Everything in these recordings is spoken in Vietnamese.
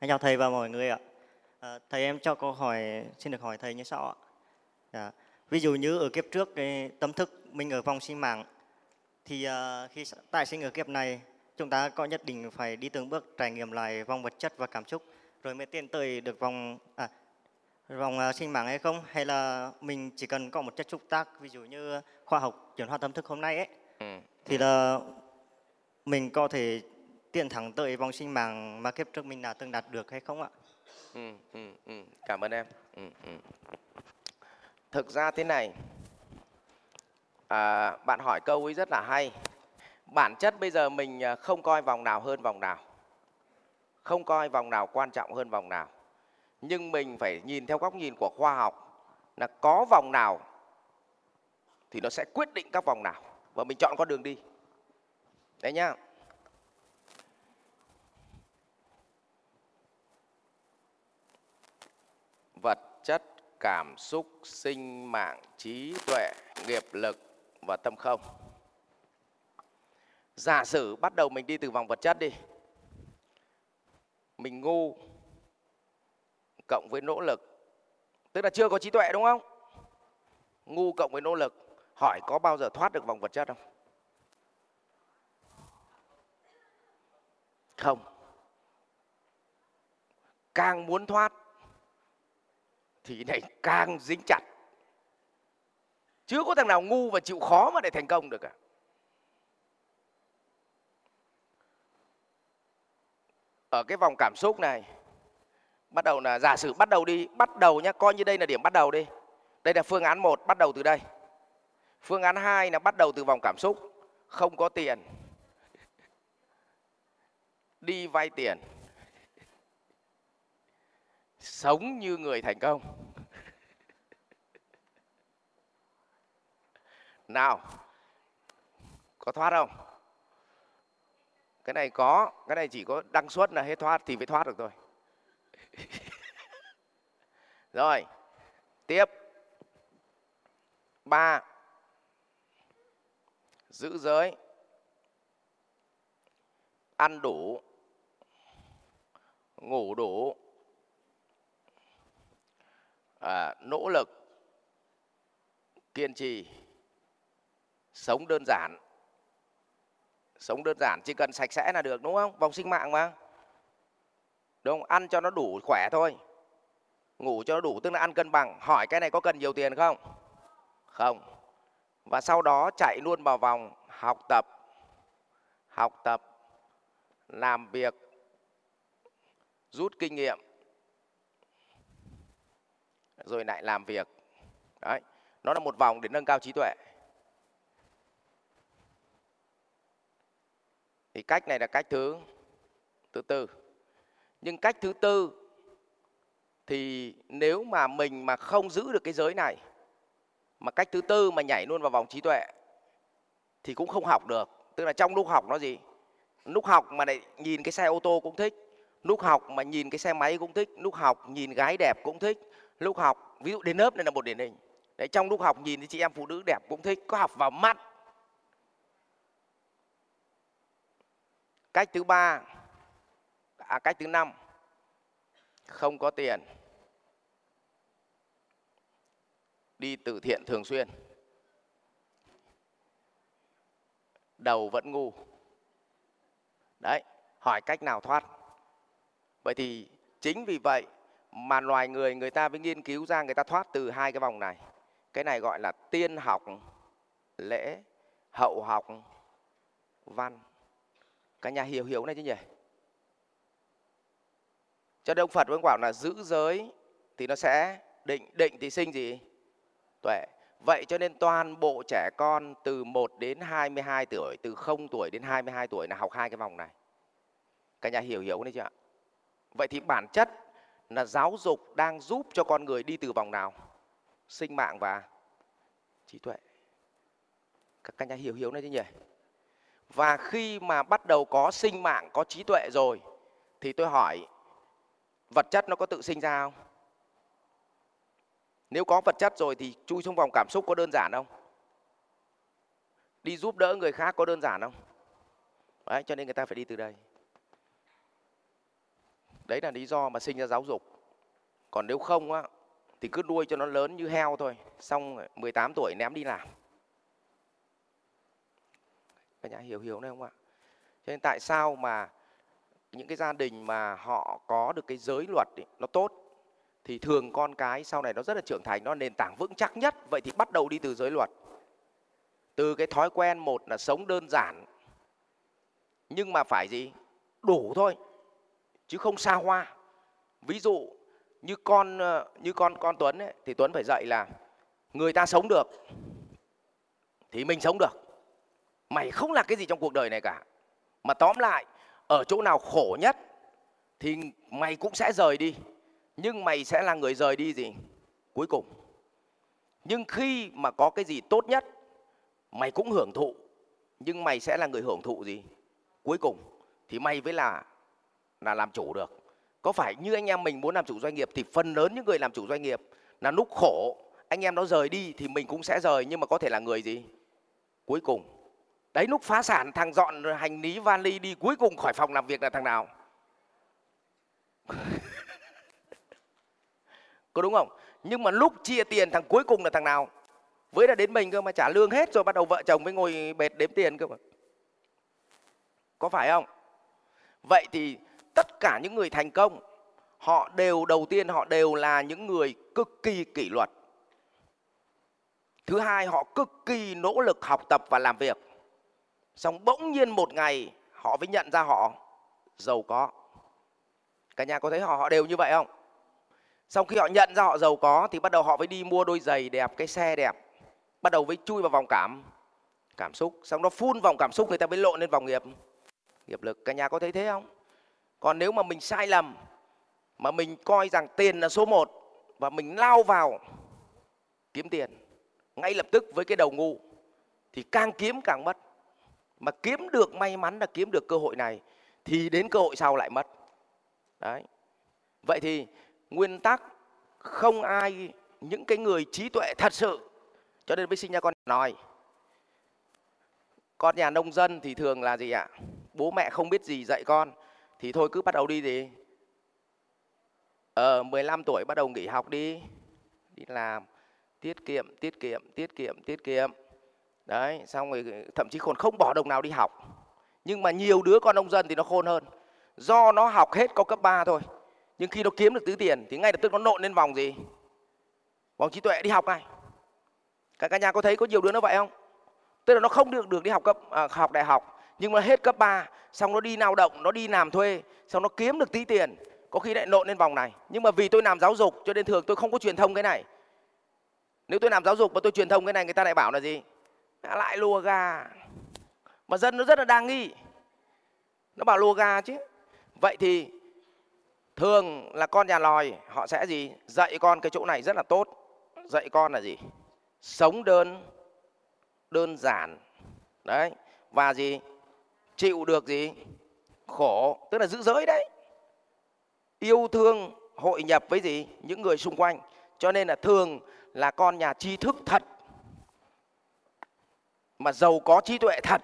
Anh chào thầy và mọi người ạ. À, thầy em cho câu hỏi xin được hỏi thầy như sau ạ. À, ví dụ như ở kiếp trước cái tâm thức mình ở vòng sinh mạng thì uh, khi tại sinh ở kiếp này chúng ta có nhất định phải đi từng bước trải nghiệm lại vòng vật chất và cảm xúc rồi mới tiến tới được vòng à, vòng uh, sinh mạng hay không hay là mình chỉ cần có một chất xúc tác ví dụ như khoa học chuyển hóa tâm thức hôm nay ấy ừ. thì là mình có thể tiền thẳng tới vòng sinh mạng mà kiếp trước mình đã từng đạt được hay không ạ? Ừ, ừ, ừ. Cảm ơn em. Ừ, ừ. Thực ra thế này, à, bạn hỏi câu ấy rất là hay. Bản chất bây giờ mình à, không coi vòng nào hơn vòng nào, không coi vòng nào quan trọng hơn vòng nào. Nhưng mình phải nhìn theo góc nhìn của khoa học là có vòng nào thì nó sẽ quyết định các vòng nào và mình chọn con đường đi. Đấy nhá. Vật chất, cảm xúc, sinh mạng, trí tuệ, nghiệp lực và tâm không. Giả sử bắt đầu mình đi từ vòng vật chất đi. Mình ngu cộng với nỗ lực. Tức là chưa có trí tuệ, đúng không? Ngu cộng với nỗ lực. Hỏi có bao giờ thoát được vòng vật chất không? Không. Càng muốn thoát thì này càng dính chặt. Chứ có thằng nào ngu và chịu khó mà để thành công được cả. Ở cái vòng cảm xúc này, bắt đầu là, giả sử bắt đầu đi, bắt đầu nhá, coi như đây là điểm bắt đầu đi. Đây là phương án 1 bắt đầu từ đây. Phương án 2 là bắt đầu từ vòng cảm xúc, không có tiền. Đi vay tiền sống như người thành công. Nào, có thoát không? Cái này có, cái này chỉ có đăng xuất là hết thoát thì mới thoát được thôi. Rồi, tiếp. Ba. Giữ giới. Ăn đủ. Ngủ đủ à, nỗ lực kiên trì sống đơn giản. Sống đơn giản chỉ cần sạch sẽ là được đúng không? Vòng sinh mạng mà. Đúng không? Ăn cho nó đủ khỏe thôi. Ngủ cho nó đủ tức là ăn cân bằng. Hỏi cái này có cần nhiều tiền không? Không. Và sau đó chạy luôn vào vòng học tập. Học tập làm việc rút kinh nghiệm rồi lại làm việc. Đấy, nó là một vòng để nâng cao trí tuệ. Thì cách này là cách thứ thứ tư. Nhưng cách thứ tư thì nếu mà mình mà không giữ được cái giới này, mà cách thứ tư mà nhảy luôn vào vòng trí tuệ thì cũng không học được. Tức là trong lúc học nó gì? Lúc học mà lại nhìn cái xe ô tô cũng thích, lúc học mà nhìn cái xe máy cũng thích, lúc học nhìn gái đẹp cũng thích lúc học ví dụ đến lớp đây là một điển hình. Đấy trong lúc học nhìn thì chị em phụ nữ đẹp cũng thích có học vào mắt. Cách thứ ba à, cách thứ năm không có tiền. Đi từ thiện thường xuyên. Đầu vẫn ngu. Đấy hỏi cách nào thoát. Vậy thì chính vì vậy mà loài người người ta mới nghiên cứu ra, người ta thoát từ hai cái vòng này. Cái này gọi là tiên học, lễ, hậu học, văn. Cả nhà hiểu hiểu này chứ nhỉ? Cho nên ông phật vẫn bảo là giữ giới thì nó sẽ định định thì sinh gì? Tuệ. Vậy cho nên toàn bộ trẻ con từ 1 đến 22 tuổi, từ 0 tuổi đến 22 tuổi là học hai cái vòng này. Cả nhà hiểu hiểu này chưa ạ? Vậy thì bản chất là giáo dục đang giúp cho con người đi từ vòng nào? Sinh mạng và trí tuệ. Các các nhà hiểu hiểu này chứ nhỉ? Và khi mà bắt đầu có sinh mạng, có trí tuệ rồi, thì tôi hỏi, vật chất nó có tự sinh ra không? Nếu có vật chất rồi thì chui trong vòng cảm xúc có đơn giản không? Đi giúp đỡ người khác có đơn giản không? Đấy, cho nên người ta phải đi từ đây đấy là lý do mà sinh ra giáo dục. Còn nếu không á thì cứ nuôi cho nó lớn như heo thôi xong 18 tuổi ném đi làm. Các nhà hiểu hiểu đấy không ạ? Cho nên tại sao mà những cái gia đình mà họ có được cái giới luật ấy, nó tốt thì thường con cái sau này nó rất là trưởng thành nó nền tảng vững chắc nhất. Vậy thì bắt đầu đi từ giới luật. Từ cái thói quen một là sống đơn giản nhưng mà phải gì? Đủ thôi chứ không xa hoa. Ví dụ như con ờ, như con con Tuấn ấy, thì Tuấn phải dạy là người ta sống được thì mình sống được. Mày không là cái gì trong cuộc đời này cả. Mà tóm lại ở chỗ nào khổ nhất thì mày cũng sẽ rời đi. Nhưng mày sẽ là người rời đi gì? Cuối cùng. Nhưng khi mà có cái gì tốt nhất mày cũng hưởng thụ. Nhưng mày sẽ là người hưởng thụ gì? Cuối cùng thì mày mới là là làm chủ được. Có phải như anh em mình muốn làm chủ doanh nghiệp thì phần lớn những người làm chủ doanh nghiệp là lúc khổ, anh em nó rời đi thì mình cũng sẽ rời nhưng mà có thể là người gì? Cuối cùng. Đấy lúc phá sản, thằng dọn hành lý, vali đi, cuối cùng khỏi phòng làm việc là thằng nào? Có đúng không? Nhưng mà lúc chia tiền, thằng cuối cùng là thằng nào? Với là đến mình cơ mà trả lương hết rồi bắt đầu vợ chồng mới ngồi bệt đếm tiền cơ mà. Có phải không? Vậy thì tất cả những người thành công, họ đều, đầu tiên họ đều là những người cực kỳ kỷ luật. Thứ hai, họ cực kỳ nỗ lực học tập và làm việc. Xong bỗng nhiên một ngày, họ mới nhận ra họ giàu có. Cả nhà có thấy họ họ đều như vậy không? Sau khi họ nhận ra họ giàu có, thì bắt đầu họ mới đi mua đôi giày đẹp, cái xe đẹp. Bắt đầu với chui vào vòng cảm cảm xúc. Xong nó phun vòng cảm xúc, người ta mới lộn lên vòng nghiệp. Nghiệp lực, cả nhà có thấy thế không? Còn nếu mà mình sai lầm, mà mình coi rằng tiền là số một và mình lao vào kiếm tiền, ngay lập tức với cái đầu ngu, thì càng kiếm càng mất. Mà kiếm được may mắn là kiếm được cơ hội này, thì đến cơ hội sau lại mất. Đấy. Vậy thì nguyên tắc không ai, những cái người trí tuệ thật sự, cho nên mới sinh ra con nói con nhà nông dân thì thường là gì ạ? Bố mẹ không biết gì dạy con thì thôi cứ bắt đầu đi gì ờ 15 tuổi bắt đầu nghỉ học đi. Đi làm. Tiết kiệm tiết kiệm tiết kiệm tiết kiệm. Đấy xong rồi thậm chí còn không bỏ đồng nào đi học. Nhưng mà nhiều đứa con nông dân thì nó khôn hơn. Do nó học hết có cấp 3 thôi. Nhưng khi nó kiếm được tứ tiền thì ngay lập tức nó nộn lên vòng gì? Vòng trí tuệ đi học này cả cả nhà có thấy có nhiều đứa nó vậy không? Tức là nó không được được đi học cấp à, học đại học nhưng mà hết cấp 3 xong nó đi lao động, nó đi làm thuê, xong nó kiếm được tí tiền. Có khi lại nộn lên vòng này. Nhưng mà vì tôi làm giáo dục, cho nên thường tôi không có truyền thông cái này. Nếu tôi làm giáo dục mà tôi truyền thông cái này, người ta lại bảo là gì? À, lại lùa gà. Mà dân nó rất là đa nghi. Nó bảo lùa gà chứ. Vậy thì thường là con nhà lòi, họ sẽ gì? Dạy con cái chỗ này rất là tốt. Dạy con là gì? Sống đơn đơn giản. Đấy. Và gì? Chịu được gì? Khổ, tức là giữ giới đấy. Yêu thương, hội nhập với gì? Những người xung quanh. Cho nên là thường là con nhà tri thức thật. Mà giàu có trí tuệ thật,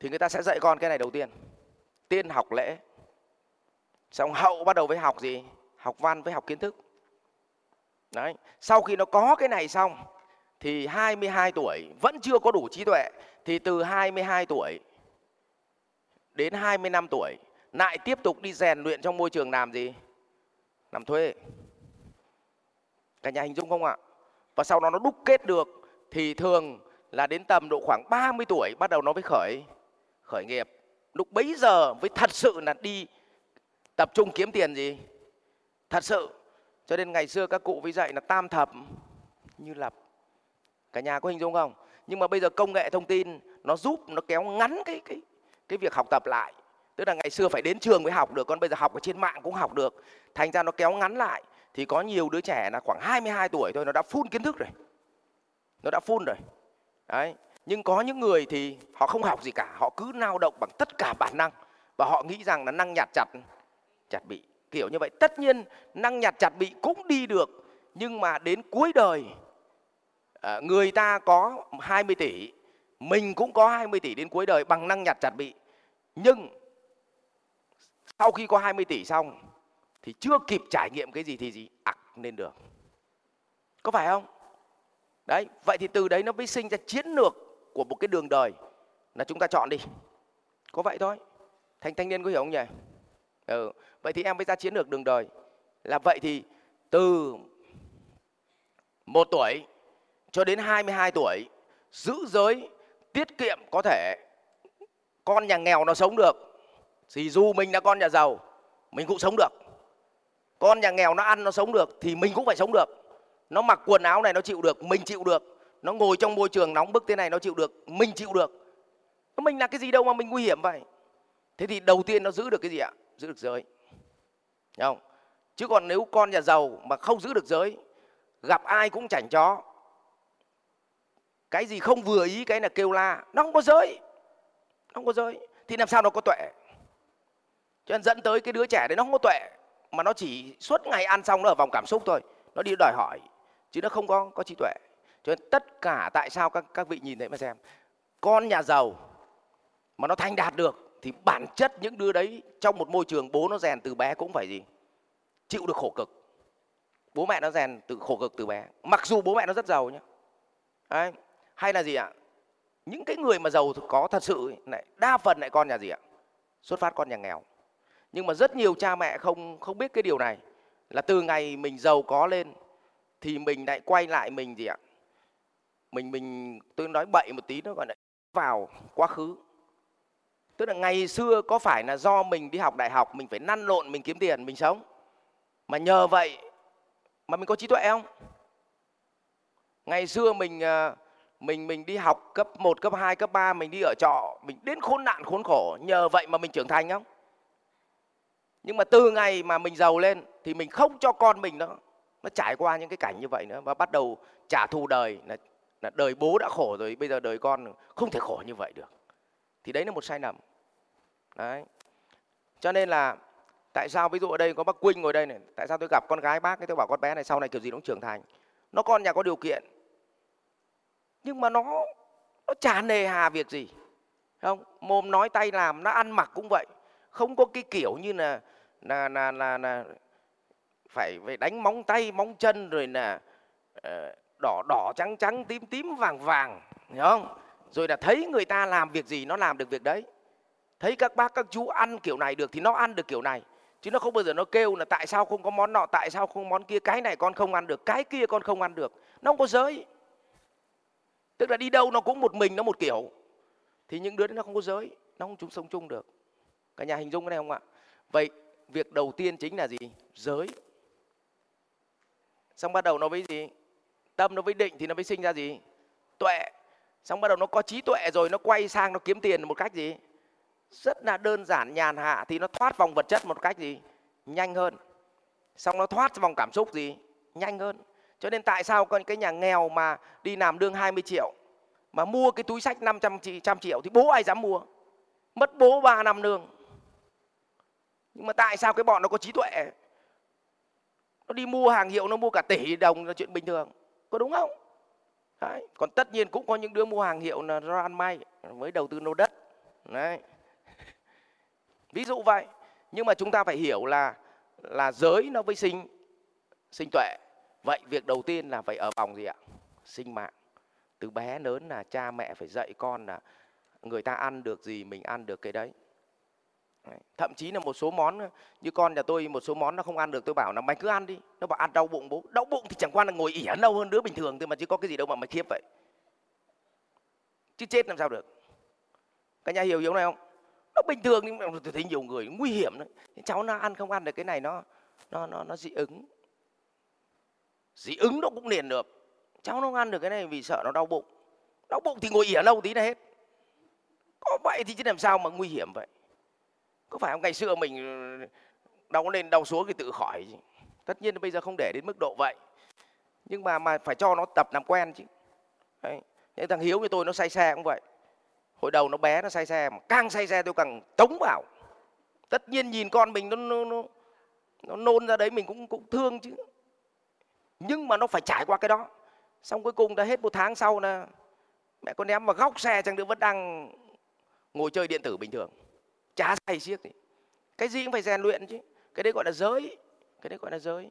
thì người ta sẽ dạy con cái này đầu tiên. Tiên học lễ. Xong hậu bắt đầu với học gì? Học văn với học kiến thức. Đấy, sau khi nó có cái này xong, thì 22 tuổi vẫn chưa có đủ trí tuệ, thì từ 22 tuổi đến 25 tuổi, lại tiếp tục đi rèn luyện trong môi trường làm gì? Làm thuê. Cả nhà hình dung không ạ? Và sau đó nó đúc kết được thì thường là đến tầm độ khoảng 30 tuổi bắt đầu nó mới khởi khởi nghiệp. Lúc bấy giờ mới thật sự là đi tập trung kiếm tiền gì? Thật sự. Cho nên ngày xưa các cụ với dạy là tam thập như lập. Cả nhà có hình dung không? Nhưng mà bây giờ công nghệ thông tin nó giúp, nó kéo ngắn cái cái cái việc học tập lại. Tức là ngày xưa phải đến trường mới học được, còn bây giờ học ở trên mạng cũng học được. Thành ra nó kéo ngắn lại. Thì có nhiều đứa trẻ là khoảng 22 tuổi thôi, nó đã phun kiến thức rồi. Nó đã phun rồi. Đấy. Nhưng có những người thì họ không học gì cả. Họ cứ lao động bằng tất cả bản năng. Và họ nghĩ rằng là năng nhặt chặt chặt bị. Kiểu như vậy. Tất nhiên, năng nhặt chặt bị cũng đi được. Nhưng mà đến cuối đời ờ, người ta có 20 tỷ, mình cũng có 20 tỷ đến cuối đời bằng năng nhặt chặt bị nhưng sau khi có 20 tỷ xong thì chưa kịp trải nghiệm cái gì thì gì ặc lên đường. Có phải không? Đấy, vậy thì từ đấy nó mới sinh ra chiến lược của một cái đường đời là chúng ta chọn đi. Có vậy thôi. Thành thanh niên có hiểu không nhỉ? Ừ. vậy thì em mới ra chiến lược đường đời. Là vậy thì từ một tuổi cho đến 22 tuổi, giữ giới, tiết kiệm có thể con nhà nghèo nó sống được, thì dù mình là con nhà giàu, mình cũng sống được. Con nhà nghèo nó ăn nó sống được thì mình cũng phải sống được. Nó mặc quần áo này nó chịu được, mình chịu được. Nó ngồi trong môi trường nóng bức thế này nó chịu được, mình chịu được. Mình là cái gì đâu mà mình nguy hiểm vậy? Thế thì đầu tiên nó giữ được cái gì ạ? Giữ được giới. Đấy không? Chứ còn nếu con nhà giàu mà không giữ được giới, gặp ai cũng chảnh chó. Cái gì không vừa ý, cái là kêu la, nó không có giới nó không có giới. Thì làm sao nó có tuệ? Cho nên dẫn tới cái đứa trẻ đấy nó không có tuệ, mà nó chỉ suốt ngày ăn xong nó ở vòng cảm xúc thôi. Nó đi đòi hỏi, chứ nó không có có trí tuệ. Cho nên tất cả tại sao các các vị nhìn thấy mà xem, con nhà giàu mà nó thành đạt được, thì bản chất những đứa đấy trong một môi trường bố nó rèn từ bé cũng phải gì? Chịu được khổ cực. Bố mẹ nó rèn từ khổ cực từ bé. Mặc dù bố mẹ nó rất giàu nhé đấy. hay là gì ạ? Những cái người mà giàu có thật sự lại đa phần lại con nhà gì ạ? Xuất phát con nhà nghèo. Nhưng mà rất nhiều cha mẹ không không biết cái điều này. Là từ ngày mình giàu có lên thì mình lại quay lại mình gì ạ? Mình mình tôi nói bậy một tí nó gọi là vào quá khứ. Tức là ngày xưa có phải là do mình đi học đại học mình phải năn lộn mình kiếm tiền mình sống? Mà nhờ vậy mà mình có trí tuệ không? Ngày xưa mình uh, mình mình đi học cấp 1, cấp 2, cấp 3 mình đi ở trọ mình đến khốn nạn khốn khổ. Nhờ vậy mà mình trưởng thành không? Nhưng mà từ ngày mà mình giàu lên thì mình không cho con mình nó nó trải qua những cái cảnh như vậy nữa và bắt đầu trả thù đời là, là đời bố đã khổ rồi bây giờ đời con không thể khổ như vậy được. Thì đấy là một sai lầm. Đấy. Cho nên là tại sao ví dụ ở đây có bác Quynh ngồi đây này tại sao tôi gặp con gái bác ấy tôi bảo con bé này sau này kiểu gì nó cũng trưởng thành. Nó con nhà có điều kiện nhưng mà nó nó chả nề hà việc gì. Không? Mồm nói tay làm nó ăn mặc cũng vậy. Không có cái kiểu như là là là là, là phải phải đánh móng tay móng chân rồi là ờ, đỏ đỏ trắng trắng tím tím vàng vàng. Hiểu không? Rồi là thấy người ta làm việc gì nó làm được việc đấy. Thấy các bác các chú ăn kiểu này được thì nó ăn được kiểu này. Chứ nó không bao giờ nó kêu là tại sao không có món nọ tại sao không món kia. Cái này con không ăn được cái kia con không ăn được. Nó không có giới tức là đi đâu nó cũng một mình, nó một kiểu. Thì những đứa đấy nó không có giới, nó không chúng sống chung được. Cả nhà hình dung cái này không ạ? Vậy việc đầu tiên chính là gì? Giới. Xong bắt đầu nó với gì? Tâm nó với định thì nó mới sinh ra gì? Tuệ. Xong bắt đầu nó có trí tuệ rồi, nó quay sang, nó kiếm tiền một cách gì? Rất là đơn giản, nhàn hạ thì nó thoát vòng vật chất một cách gì? Nhanh hơn. Xong nó thoát vòng cảm xúc gì? Nhanh hơn cho nên tại sao con cái nhà nghèo mà đi làm lương 20 triệu, mà mua cái túi sách 500 trăm triệu thì bố ai dám mua? Mất bố 3 năm lương. Nhưng mà tại sao cái bọn nó có trí tuệ? Nó đi mua hàng hiệu, nó mua cả tỷ đồng là chuyện bình thường. Có đúng không? Đấy. còn tất nhiên cũng có những đứa mua hàng hiệu là do ăn may, mới đầu tư nô đất. Đấy. ví dụ vậy. Nhưng mà chúng ta phải hiểu là là giới nó với sinh sinh tuệ vậy việc đầu tiên là phải ở vòng gì ạ? Sinh mạng. Từ bé lớn là cha mẹ phải dạy con là người ta ăn được gì, mình ăn được cái đấy. Thậm chí là một số món như con nhà tôi, một số món nó không ăn được, tôi bảo là mày cứ ăn đi. Nó bảo ăn đau bụng bố. Đau bụng thì chẳng qua là ngồi ỉa lâu hơn đứa bình thường thôi mà chứ có cái gì đâu mà mày khiếp vậy. Chứ chết làm sao được. Cả nhà hiểu hiểu này không? Nó bình thường nhưng mà tôi thấy nhiều người nguy hiểm đấy cháu nó ăn không ăn được cái này, nó nó nó nó dị ứng dị ứng nó cũng liền được. Cháu nó không ăn được cái này vì sợ nó đau bụng. Đau bụng thì ngồi ỉa lâu tí là hết. Có vậy thì chứ làm sao mà nguy hiểm vậy? Có phải không? Ngày xưa mình ừ, đau lên đau xuống thì tự khỏi tất nhiên bây giờ không để đến mức độ vậy. Nhưng mà mà phải cho nó tập làm quen chứ. Đấy. những thằng hiếu như tôi nó say xe cũng vậy. Hồi đầu nó bé nó say xe mà càng say xe tôi càng tống vào. Tất nhiên nhìn con mình nó nó, nó, nó nôn ra đấy mình cũng cũng thương chứ nhưng mà nó phải trải qua cái đó. Xong cuối cùng đã hết một tháng sau là mẹ con ném vào góc xe chẳng nữa vẫn đang ngồi chơi điện tử bình thường. Chả say siếc gì. Cái gì cũng phải rèn luyện chứ. Cái đấy gọi là giới. Cái đấy gọi là giới.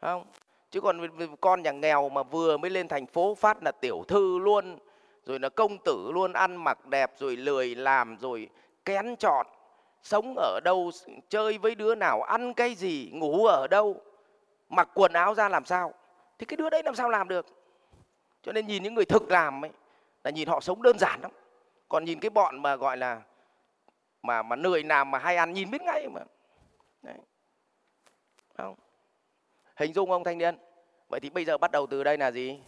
Không? Chứ còn con nhà nghèo mà vừa mới lên thành phố phát là tiểu thư luôn, rồi là công tử luôn, ăn mặc đẹp, rồi lười làm, rồi kén chọn. Sống ở đâu chơi với đứa nào, ăn cái gì, ngủ ở đâu, mặc quần áo ra làm sao? Thì cái đứa đấy làm sao làm được? Cho nên nhìn những người thực làm ấy, là nhìn họ sống đơn giản lắm. Còn nhìn cái bọn mà gọi là, mà mà lười làm, mà hay ăn, nhìn biết ngay mà. Đấy. không? Hình dung không thanh niên. Vậy thì bây giờ bắt đầu từ đây là gì?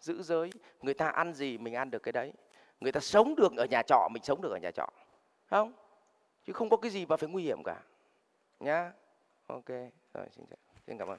Giữ giới. Người ta ăn gì, mình ăn được cái đấy. Người ta sống được ở nhà trọ, mình sống được ở nhà trọ. Không? Chứ không có cái gì mà phải nguy hiểm cả. Nhá. Ok. Rồi, xin chào. Xin cảm ơn.